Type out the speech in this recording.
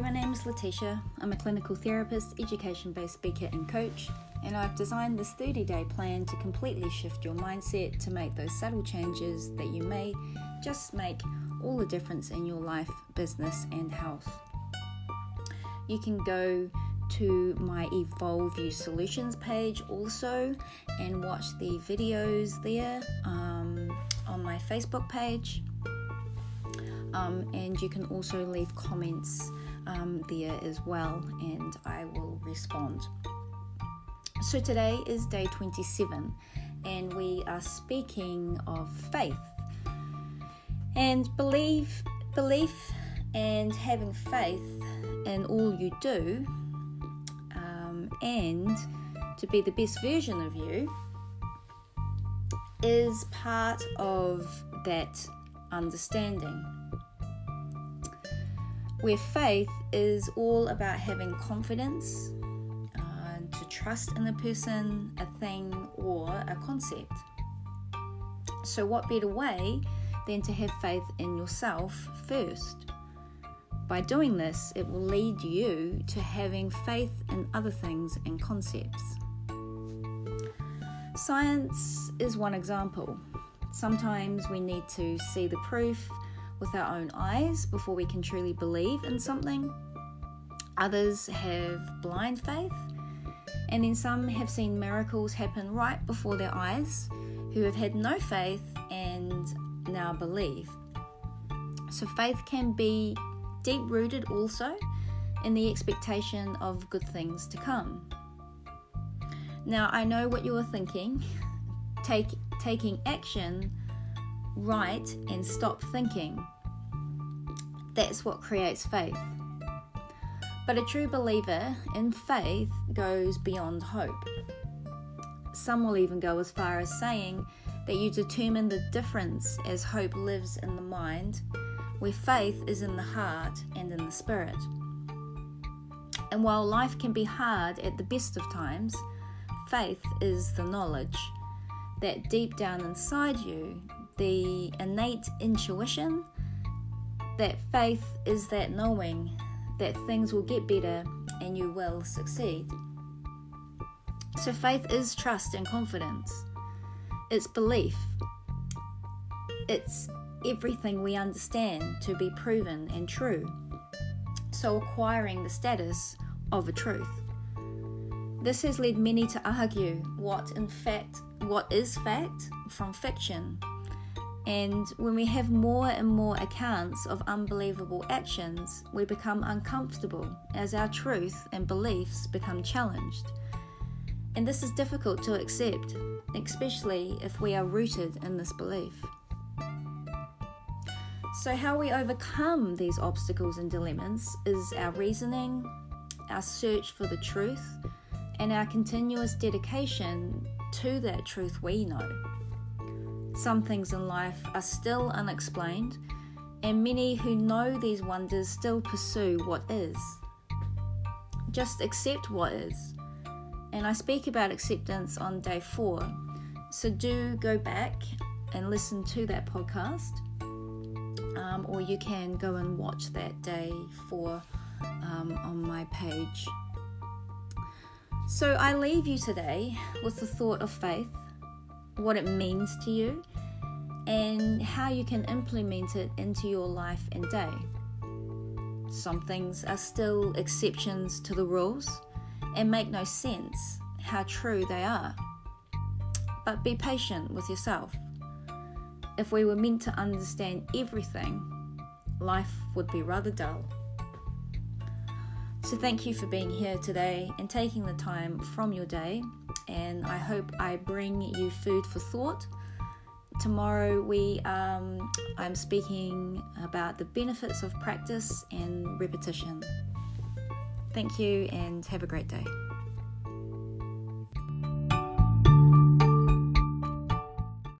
my name is Letitia. I'm a clinical therapist, education based speaker, and coach, and I've designed this 30 day plan to completely shift your mindset to make those subtle changes that you may just make all the difference in your life, business, and health. You can go to my Evolve You Solutions page also and watch the videos there um, on my Facebook page. Um, and you can also leave comments um, there as well, and I will respond. So today is day 27, and we are speaking of faith and believe, belief, and having faith in all you do, um, and to be the best version of you is part of that understanding where faith is all about having confidence, uh, to trust in a person, a thing, or a concept. So, what better way than to have faith in yourself first? By doing this, it will lead you to having faith in other things and concepts. Science is one example. Sometimes we need to see the proof with our own eyes before we can truly believe in something. Others have blind faith, and then some have seen miracles happen right before their eyes, who have had no faith and now believe. So, faith can be deep rooted also in the expectation of good things to come. Now, I know what you are thinking. Take, taking action right and stop thinking. That's what creates faith. But a true believer in faith goes beyond hope. Some will even go as far as saying that you determine the difference as hope lives in the mind, where faith is in the heart and in the spirit. And while life can be hard at the best of times, faith is the knowledge that deep down inside you the innate intuition that faith is that knowing that things will get better and you will succeed. So, faith is trust and confidence, it's belief, it's everything we understand to be proven and true. So, acquiring the status of a truth. This has led many to argue what, in fact, what is fact from fiction and when we have more and more accounts of unbelievable actions, we become uncomfortable as our truth and beliefs become challenged. And this is difficult to accept, especially if we are rooted in this belief. So, how we overcome these obstacles and dilemmas is our reasoning, our search for the truth, and our continuous dedication to that truth we know. Some things in life are still unexplained, and many who know these wonders still pursue what is. Just accept what is. And I speak about acceptance on day four, so do go back and listen to that podcast, um, or you can go and watch that day four um, on my page. So I leave you today with the thought of faith what it means to you, and how you can implement it into your life and day. Some things are still exceptions to the rules and make no sense how true they are. But be patient with yourself. If we were meant to understand everything, life would be rather dull. So, thank you for being here today and taking the time from your day and I hope I bring you food for thought. Tomorrow we um, I'm speaking about the benefits of practice and repetition. Thank you and have a great day.